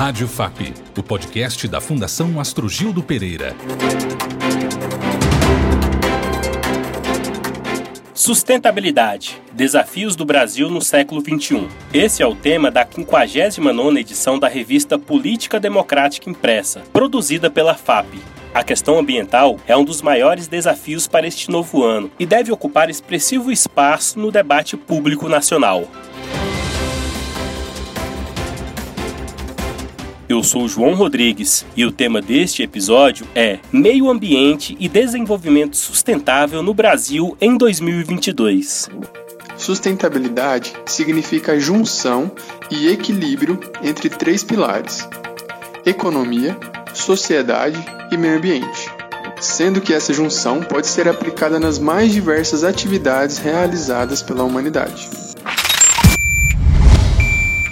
Rádio FAP, o podcast da Fundação Astrogildo Pereira. Sustentabilidade. Desafios do Brasil no século XXI. Esse é o tema da 59ª edição da revista Política Democrática Impressa, produzida pela FAP. A questão ambiental é um dos maiores desafios para este novo ano e deve ocupar expressivo espaço no debate público nacional. Eu sou João Rodrigues e o tema deste episódio é Meio Ambiente e Desenvolvimento Sustentável no Brasil em 2022. Sustentabilidade significa junção e equilíbrio entre três pilares: economia, sociedade e meio ambiente, sendo que essa junção pode ser aplicada nas mais diversas atividades realizadas pela humanidade.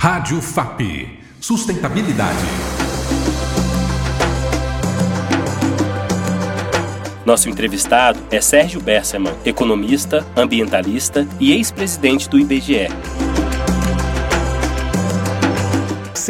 Rádio FAP Sustentabilidade. Nosso entrevistado é Sérgio Besserman, economista, ambientalista e ex-presidente do IBGE.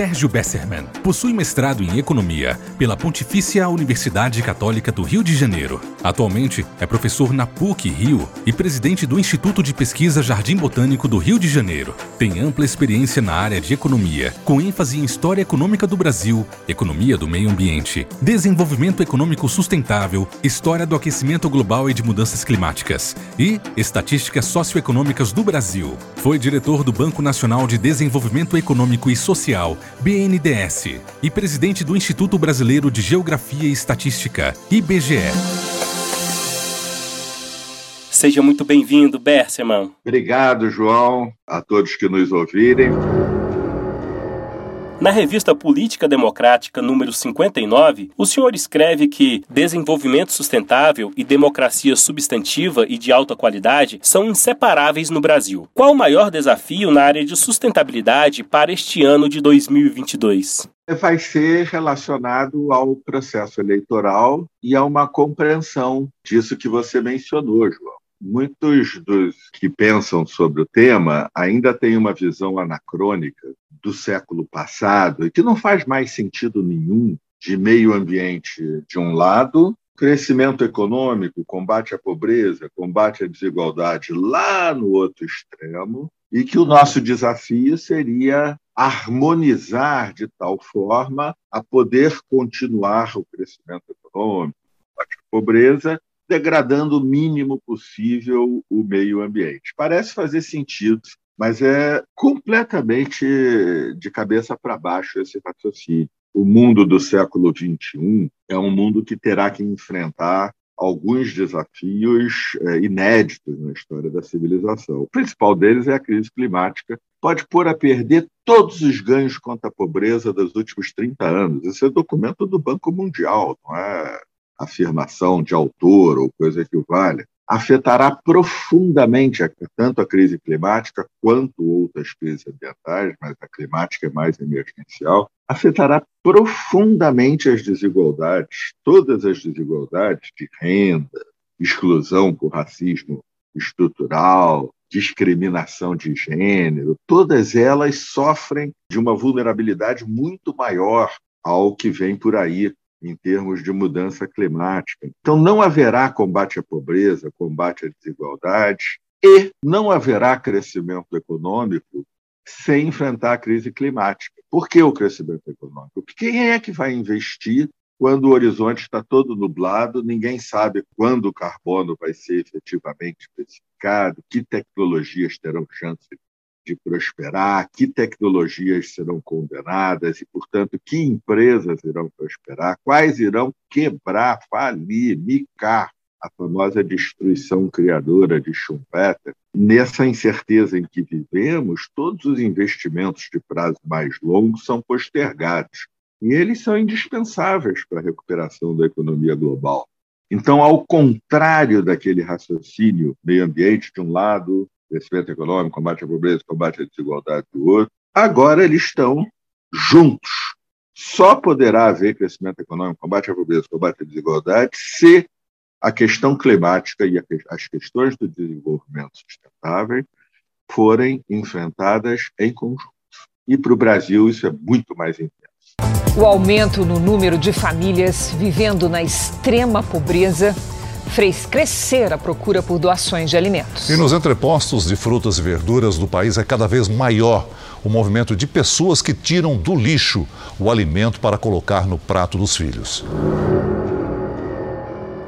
Sérgio Besserman possui mestrado em Economia pela Pontifícia Universidade Católica do Rio de Janeiro. Atualmente é professor na PUC Rio e presidente do Instituto de Pesquisa Jardim Botânico do Rio de Janeiro. Tem ampla experiência na área de economia, com ênfase em história econômica do Brasil, economia do meio ambiente, desenvolvimento econômico sustentável, história do aquecimento global e de mudanças climáticas e estatísticas socioeconômicas do Brasil. Foi diretor do Banco Nacional de Desenvolvimento Econômico e Social BNDES, e presidente do Instituto Brasileiro de Geografia e Estatística, IBGE. Seja muito bem-vindo, Berseman. Obrigado, João, a todos que nos ouvirem. Na revista Política Democrática número 59, o senhor escreve que desenvolvimento sustentável e democracia substantiva e de alta qualidade são inseparáveis no Brasil. Qual o maior desafio na área de sustentabilidade para este ano de 2022? Vai ser relacionado ao processo eleitoral e a uma compreensão disso que você mencionou, João. Muitos dos que pensam sobre o tema ainda têm uma visão anacrônica do século passado e que não faz mais sentido nenhum de meio ambiente de um lado, crescimento econômico, combate à pobreza, combate à desigualdade lá no outro extremo, e que o nosso desafio seria harmonizar de tal forma a poder continuar o crescimento econômico, combate à pobreza, degradando o mínimo possível o meio ambiente. Parece fazer sentido mas é completamente de cabeça para baixo esse raciocínio. O mundo do século XXI é um mundo que terá que enfrentar alguns desafios é, inéditos na história da civilização. O principal deles é a crise climática, pode pôr a perder todos os ganhos contra a pobreza dos últimos 30 anos. Esse é documento do Banco Mundial, não é afirmação de autor ou coisa que o valha afetará profundamente tanto a crise climática quanto outras crises ambientais, mas a climática é mais emergencial, afetará profundamente as desigualdades, todas as desigualdades de renda, exclusão por racismo estrutural, discriminação de gênero, todas elas sofrem de uma vulnerabilidade muito maior ao que vem por aí em termos de mudança climática. Então, não haverá combate à pobreza, combate à desigualdade, e não haverá crescimento econômico sem enfrentar a crise climática. Por que o crescimento econômico? Porque quem é que vai investir quando o horizonte está todo nublado, ninguém sabe quando o carbono vai ser efetivamente especificado, que tecnologias terão chance de prosperar, que tecnologias serão condenadas e, portanto, que empresas irão prosperar, quais irão quebrar, falir, micar a famosa destruição criadora de Schumpeter. Nessa incerteza em que vivemos, todos os investimentos de prazo mais longo são postergados. E eles são indispensáveis para a recuperação da economia global. Então, ao contrário daquele raciocínio meio ambiente de um lado, crescimento econômico, combate à pobreza, combate à desigualdade do outro. Agora eles estão juntos. Só poderá haver crescimento econômico, combate à pobreza, combate à desigualdade, se a questão climática e as questões do desenvolvimento sustentável forem enfrentadas em conjunto. E para o Brasil isso é muito mais intenso. O aumento no número de famílias vivendo na extrema pobreza fez crescer a procura por doações de alimentos. E nos entrepostos de frutas e verduras do país é cada vez maior o movimento de pessoas que tiram do lixo o alimento para colocar no prato dos filhos.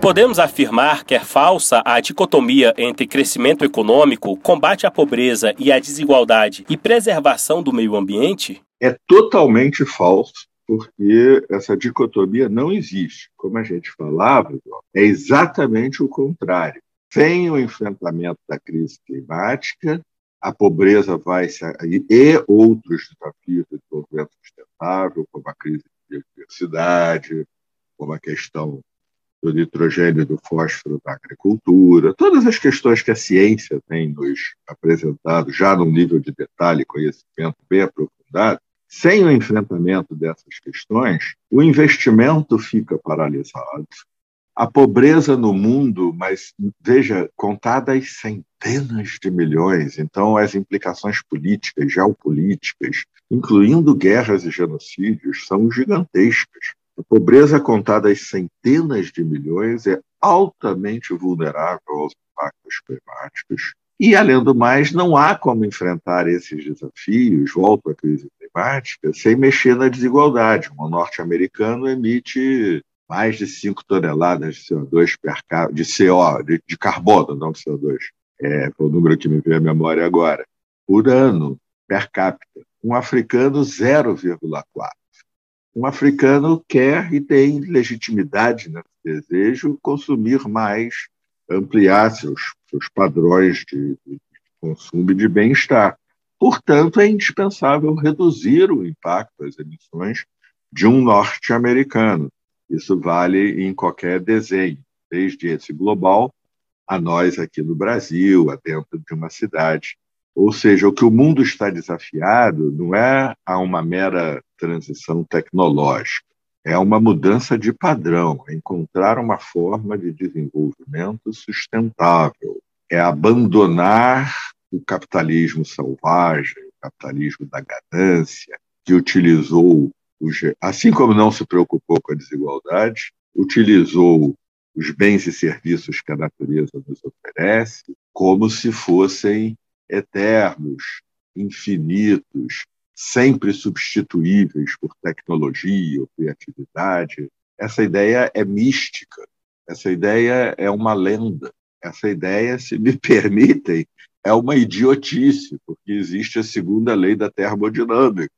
Podemos afirmar que é falsa a dicotomia entre crescimento econômico, combate à pobreza e à desigualdade e preservação do meio ambiente? É totalmente falso, porque essa dicotomia não existe. Como a gente falava, é exatamente o contrário. Sem o enfrentamento da crise climática, a pobreza vai se e outros desafios de desenvolvimento sustentável, como a crise de biodiversidade, como a questão do nitrogênio e do fósforo da agricultura, todas as questões que a ciência tem nos apresentado já num nível de detalhe e conhecimento bem aprofundado, sem o enfrentamento dessas questões, o investimento fica paralisado. A pobreza no mundo, mas veja, contadas centenas de milhões, então as implicações políticas, geopolíticas, incluindo guerras e genocídios, são gigantescas. A pobreza contada em centenas de milhões é altamente vulnerável aos impactos climáticos. E, além do mais, não há como enfrentar esses desafios, volto à crise climática, sem mexer na desigualdade. O norte-americano emite mais de 5 toneladas de CO2 per de CO, de, de carbono, não de CO2. É, foi o número que me veio à memória agora. Por ano, per capita. Um africano, 0,4 um africano quer e tem legitimidade nesse desejo consumir mais, ampliar seus, seus padrões de, de consumo e de bem-estar. Portanto, é indispensável reduzir o impacto das emissões de um norte-americano. Isso vale em qualquer desenho, desde esse global a nós aqui no Brasil, a dentro de uma cidade. Ou seja, o que o mundo está desafiado não é a uma mera transição tecnológica, é uma mudança de padrão, é encontrar uma forma de desenvolvimento sustentável, é abandonar o capitalismo selvagem, o capitalismo da ganância, que utilizou, assim como não se preocupou com a desigualdade, utilizou os bens e serviços que a natureza nos oferece como se fossem eternos, infinitos, sempre substituíveis por tecnologia ou criatividade. Essa ideia é mística, essa ideia é uma lenda, essa ideia, se me permitem, é uma idiotice, porque existe a segunda lei da termodinâmica,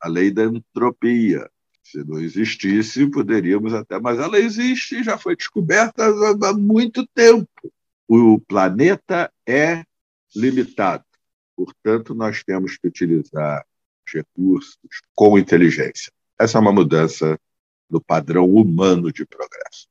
a lei da entropia. Se não existisse, poderíamos até, mas ela existe e já foi descoberta há muito tempo. O planeta é limitado. Portanto, nós temos que utilizar os recursos com inteligência. Essa é uma mudança no padrão humano de progresso.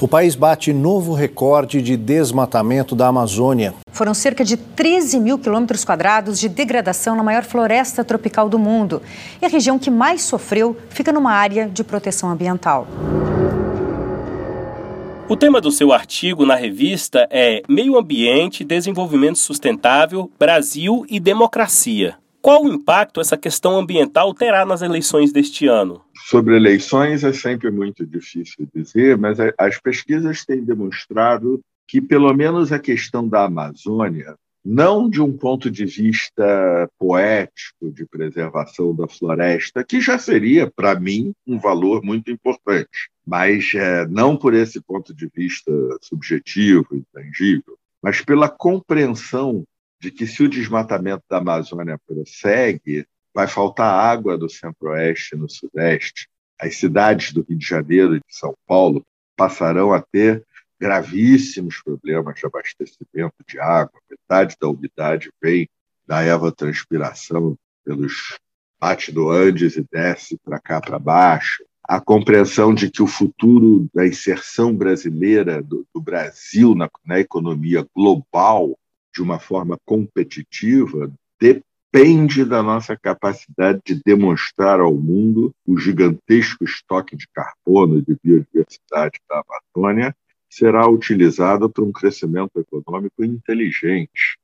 O país bate novo recorde de desmatamento da Amazônia. Foram cerca de 13 mil quilômetros quadrados de degradação na maior floresta tropical do mundo. E a região que mais sofreu fica numa área de proteção ambiental. O tema do seu artigo na revista é Meio Ambiente, Desenvolvimento Sustentável, Brasil e Democracia. Qual o impacto essa questão ambiental terá nas eleições deste ano? Sobre eleições é sempre muito difícil dizer, mas as pesquisas têm demonstrado que, pelo menos, a questão da Amazônia não de um ponto de vista poético de preservação da floresta, que já seria, para mim, um valor muito importante, mas é, não por esse ponto de vista subjetivo, intangível, mas pela compreensão de que se o desmatamento da Amazônia prossegue, vai faltar água do centro-oeste e no sudeste. As cidades do Rio de Janeiro e de São Paulo passarão a ter gravíssimos problemas de abastecimento de água. Metade da umidade vem da evapotranspiração pelos bate do Andes e desce para cá para baixo. A compreensão de que o futuro da inserção brasileira do, do Brasil na, na economia global de uma forma competitiva depende da nossa capacidade de demonstrar ao mundo o gigantesco estoque de carbono e de biodiversidade da Amazônia será utilizada para um crescimento econômico inteligente.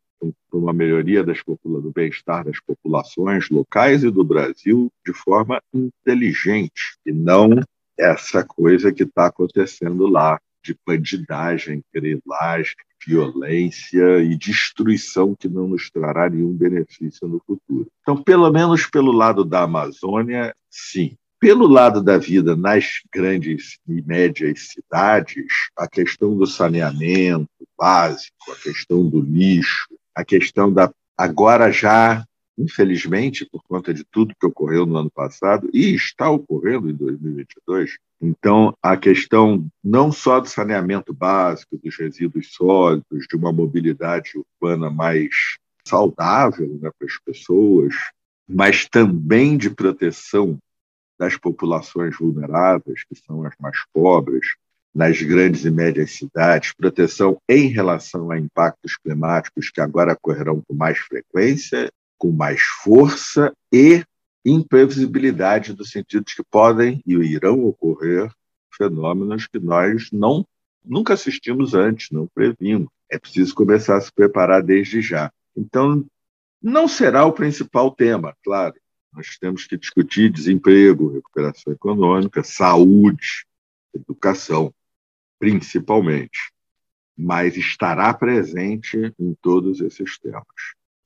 para uma melhoria das do bem-estar das populações locais e do Brasil de forma inteligente, e não essa coisa que está acontecendo lá, de bandidagem, grilagem, violência e destruição que não nos trará nenhum benefício no futuro. Então, pelo menos pelo lado da Amazônia, sim. Pelo lado da vida nas grandes e médias cidades, a questão do saneamento básico, a questão do lixo, a questão da. Agora já, infelizmente, por conta de tudo que ocorreu no ano passado e está ocorrendo em 2022, então a questão não só do saneamento básico, dos resíduos sólidos, de uma mobilidade urbana mais saudável né, para as pessoas, mas também de proteção das populações vulneráveis, que são as mais pobres, nas grandes e médias cidades, proteção em relação a impactos climáticos que agora ocorrerão com mais frequência, com mais força e imprevisibilidade, no sentido de que podem e irão ocorrer fenômenos que nós não nunca assistimos antes, não previmos. É preciso começar a se preparar desde já. Então, não será o principal tema, claro. Nós temos que discutir desemprego, recuperação econômica, saúde, educação, principalmente. Mas estará presente em todos esses temas.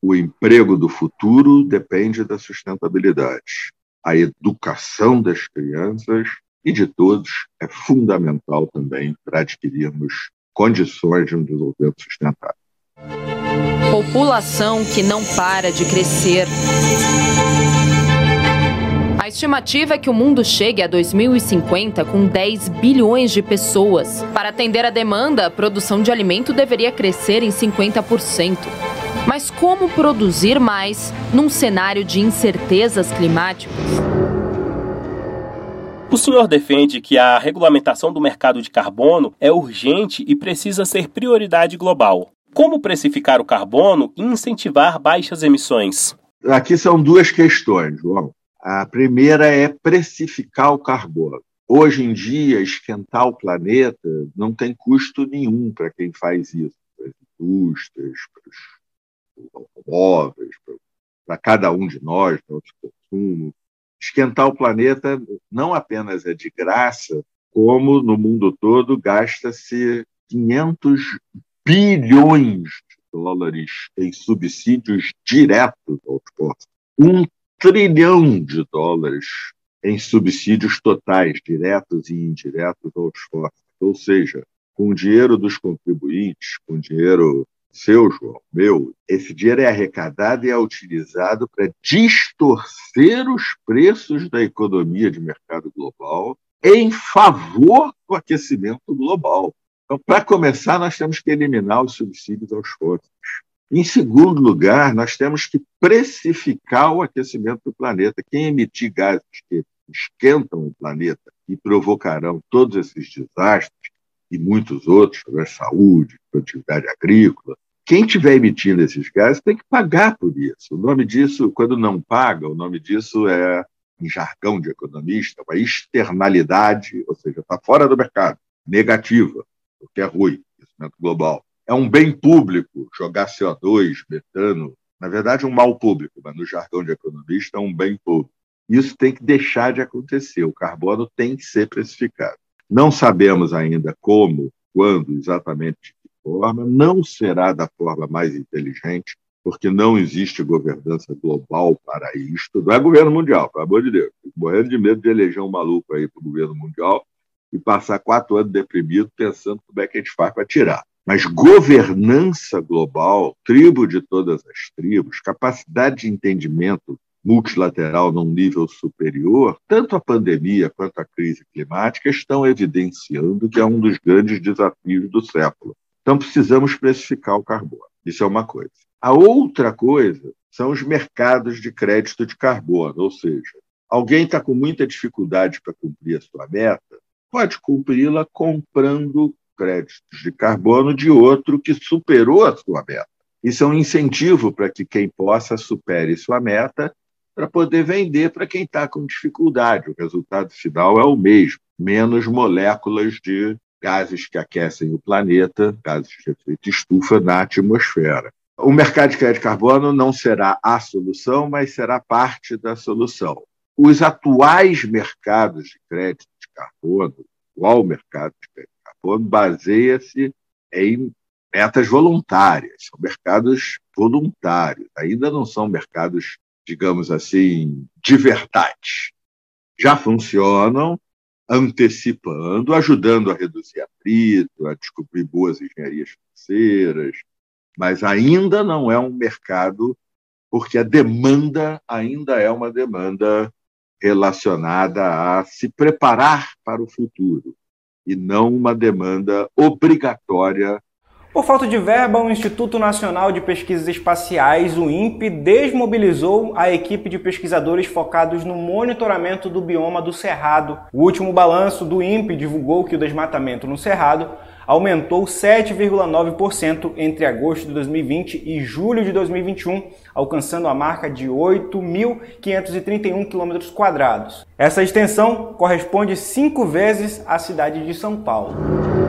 O emprego do futuro depende da sustentabilidade. A educação das crianças e de todos é fundamental também para adquirirmos condições de um desenvolvimento sustentável. População que não para de crescer. A estimativa é que o mundo chegue a 2050 com 10 bilhões de pessoas. Para atender a demanda, a produção de alimento deveria crescer em 50%. Mas como produzir mais num cenário de incertezas climáticas? O senhor defende que a regulamentação do mercado de carbono é urgente e precisa ser prioridade global. Como precificar o carbono e incentivar baixas emissões? Aqui são duas questões, João. A primeira é precificar o carbono. Hoje em dia, esquentar o planeta não tem custo nenhum para quem faz isso, para as indústrias, para os automóveis, para cada um de nós, nosso consumo. Esquentar o planeta não apenas é de graça, como no mundo todo gasta-se 500 bilhões de dólares em subsídios diretos aos postos. Um trilhão de dólares em subsídios totais, diretos e indiretos aos fortes. Ou seja, com o dinheiro dos contribuintes, com o dinheiro seu, João, meu, esse dinheiro é arrecadado e é utilizado para distorcer os preços da economia de mercado global em favor do aquecimento global. Então, para começar, nós temos que eliminar os subsídios aos fósseis. Em segundo lugar, nós temos que precificar o aquecimento do planeta. Quem emitir gases que esquentam o planeta e provocarão todos esses desastres, e muitos outros, sobre a saúde, produtividade agrícola, quem estiver emitindo esses gases tem que pagar por isso. O nome disso, quando não paga, o nome disso é, em jargão de economista, uma externalidade, ou seja, está fora do mercado, negativa, o que é ruim, aquecimento global é um bem público jogar CO2, metano, na verdade, um mal público, mas no jargão de economista, é um bem público. Isso tem que deixar de acontecer. O carbono tem que ser precificado. Não sabemos ainda como, quando, exatamente de que forma, não será da forma mais inteligente, porque não existe governança global para isto. Não é governo mundial, pelo amor de Deus. Fico morrendo de medo de eleger um maluco aí para o governo mundial e passar quatro anos deprimido pensando como é que a gente faz para tirar. Mas governança global, tribo de todas as tribos, capacidade de entendimento multilateral num nível superior, tanto a pandemia quanto a crise climática estão evidenciando que é um dos grandes desafios do século. Então, precisamos precificar o carbono. Isso é uma coisa. A outra coisa são os mercados de crédito de carbono, ou seja, alguém está com muita dificuldade para cumprir a sua meta, pode cumpri-la comprando créditos de carbono de outro que superou a sua meta. Isso é um incentivo para que quem possa supere sua meta para poder vender para quem está com dificuldade. O resultado final é o mesmo: menos moléculas de gases que aquecem o planeta, gases de efeito estufa na atmosfera. O mercado de crédito de carbono não será a solução, mas será parte da solução. Os atuais mercados de crédito de carbono, o atual mercado de crédito carbono, baseia-se em metas voluntárias, são mercados voluntários, ainda não são mercados, digamos assim, de verdade. Já funcionam antecipando, ajudando a reduzir atrito, a descobrir boas engenharias financeiras, mas ainda não é um mercado, porque a demanda ainda é uma demanda relacionada a se preparar para o futuro e não uma demanda obrigatória por falta de verba, o Instituto Nacional de Pesquisas Espaciais, o INPE, desmobilizou a equipe de pesquisadores focados no monitoramento do bioma do Cerrado. O último balanço do INPE divulgou que o desmatamento no Cerrado aumentou 7,9% entre agosto de 2020 e julho de 2021, alcançando a marca de 8.531 km. Essa extensão corresponde cinco vezes à cidade de São Paulo.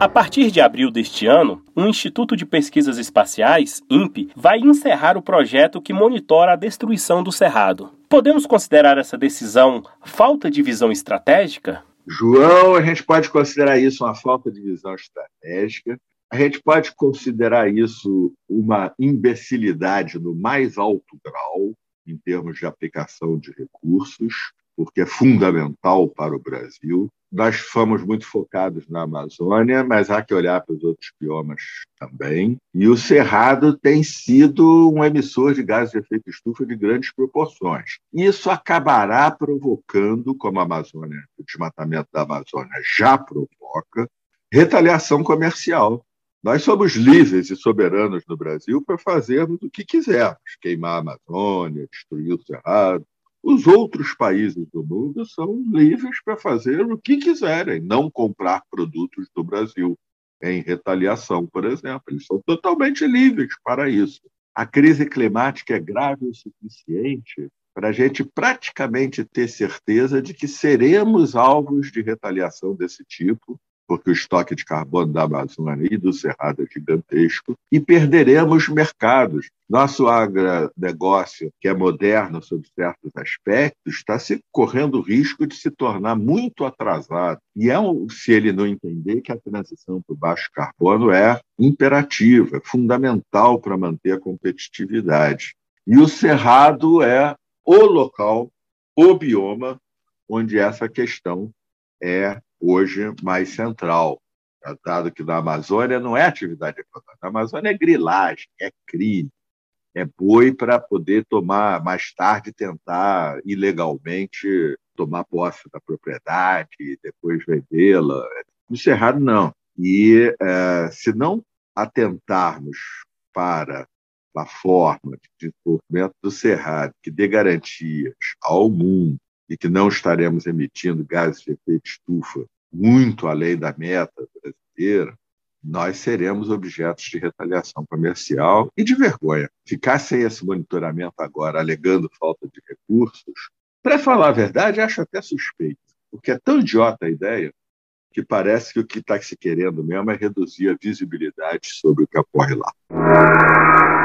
A partir de abril deste ano, o Instituto de Pesquisas Espaciais, INPE, vai encerrar o projeto que monitora a destruição do Cerrado. Podemos considerar essa decisão falta de visão estratégica? João, a gente pode considerar isso uma falta de visão estratégica. A gente pode considerar isso uma imbecilidade no mais alto grau, em termos de aplicação de recursos, porque é fundamental para o Brasil. Nós fomos muito focados na Amazônia, mas há que olhar para os outros biomas também. E o Cerrado tem sido um emissor de gases de efeito estufa de grandes proporções. Isso acabará provocando, como a Amazônia, o desmatamento da Amazônia já provoca, retaliação comercial. Nós somos livres e soberanos no Brasil para fazermos o que quisermos: queimar a Amazônia, destruir o Cerrado, os outros países do mundo são livres para fazer o que quiserem, não comprar produtos do Brasil em retaliação, por exemplo. Eles são totalmente livres para isso. A crise climática é grave o suficiente para a gente praticamente ter certeza de que seremos alvos de retaliação desse tipo porque o estoque de carbono da Amazônia e do Cerrado é gigantesco, e perderemos mercados. Nosso agronegócio, que é moderno sob certos aspectos, está se correndo o risco de se tornar muito atrasado. E é um, se ele não entender que a transição para o baixo carbono é imperativa, é fundamental para manter a competitividade. E o Cerrado é o local, o bioma, onde essa questão é hoje mais central, dado que na Amazônia não é atividade econômica, na Amazônia é grilagem, é crime, é boi para poder tomar, mais tarde, tentar ilegalmente tomar posse da propriedade e depois vendê-la. No Cerrado, não. E é, se não atentarmos para a forma de desenvolvimento do Cerrado que dê garantias ao mundo e que não estaremos emitindo gases de efeito estufa muito além da meta brasileira, nós seremos objetos de retaliação comercial e de vergonha. Ficar sem esse monitoramento agora, alegando falta de recursos, para falar a verdade, acho até suspeito, porque é tão idiota a ideia que parece que o que está se querendo mesmo é reduzir a visibilidade sobre o que ocorre lá.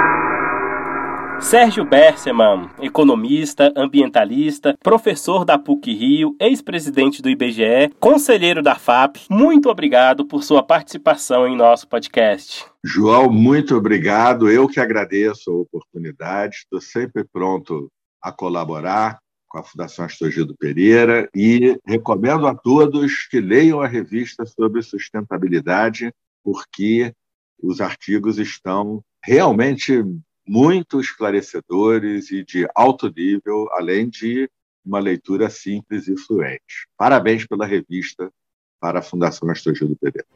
Sérgio Berseman, economista, ambientalista, professor da PUC Rio, ex-presidente do IBGE, conselheiro da FAP, muito obrigado por sua participação em nosso podcast. João, muito obrigado. Eu que agradeço a oportunidade. Estou sempre pronto a colaborar com a Fundação Astogildo Pereira e recomendo a todos que leiam a revista sobre sustentabilidade, porque os artigos estão realmente muito esclarecedores e de alto nível, além de uma leitura simples e fluente. Parabéns pela revista para a Fundação Astrogildo Pereira.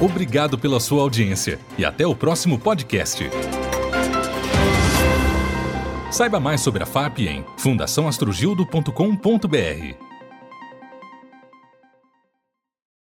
Obrigado pela sua audiência e até o próximo podcast. Saiba mais sobre a FAP em fundaçãoastrogildo.com.br.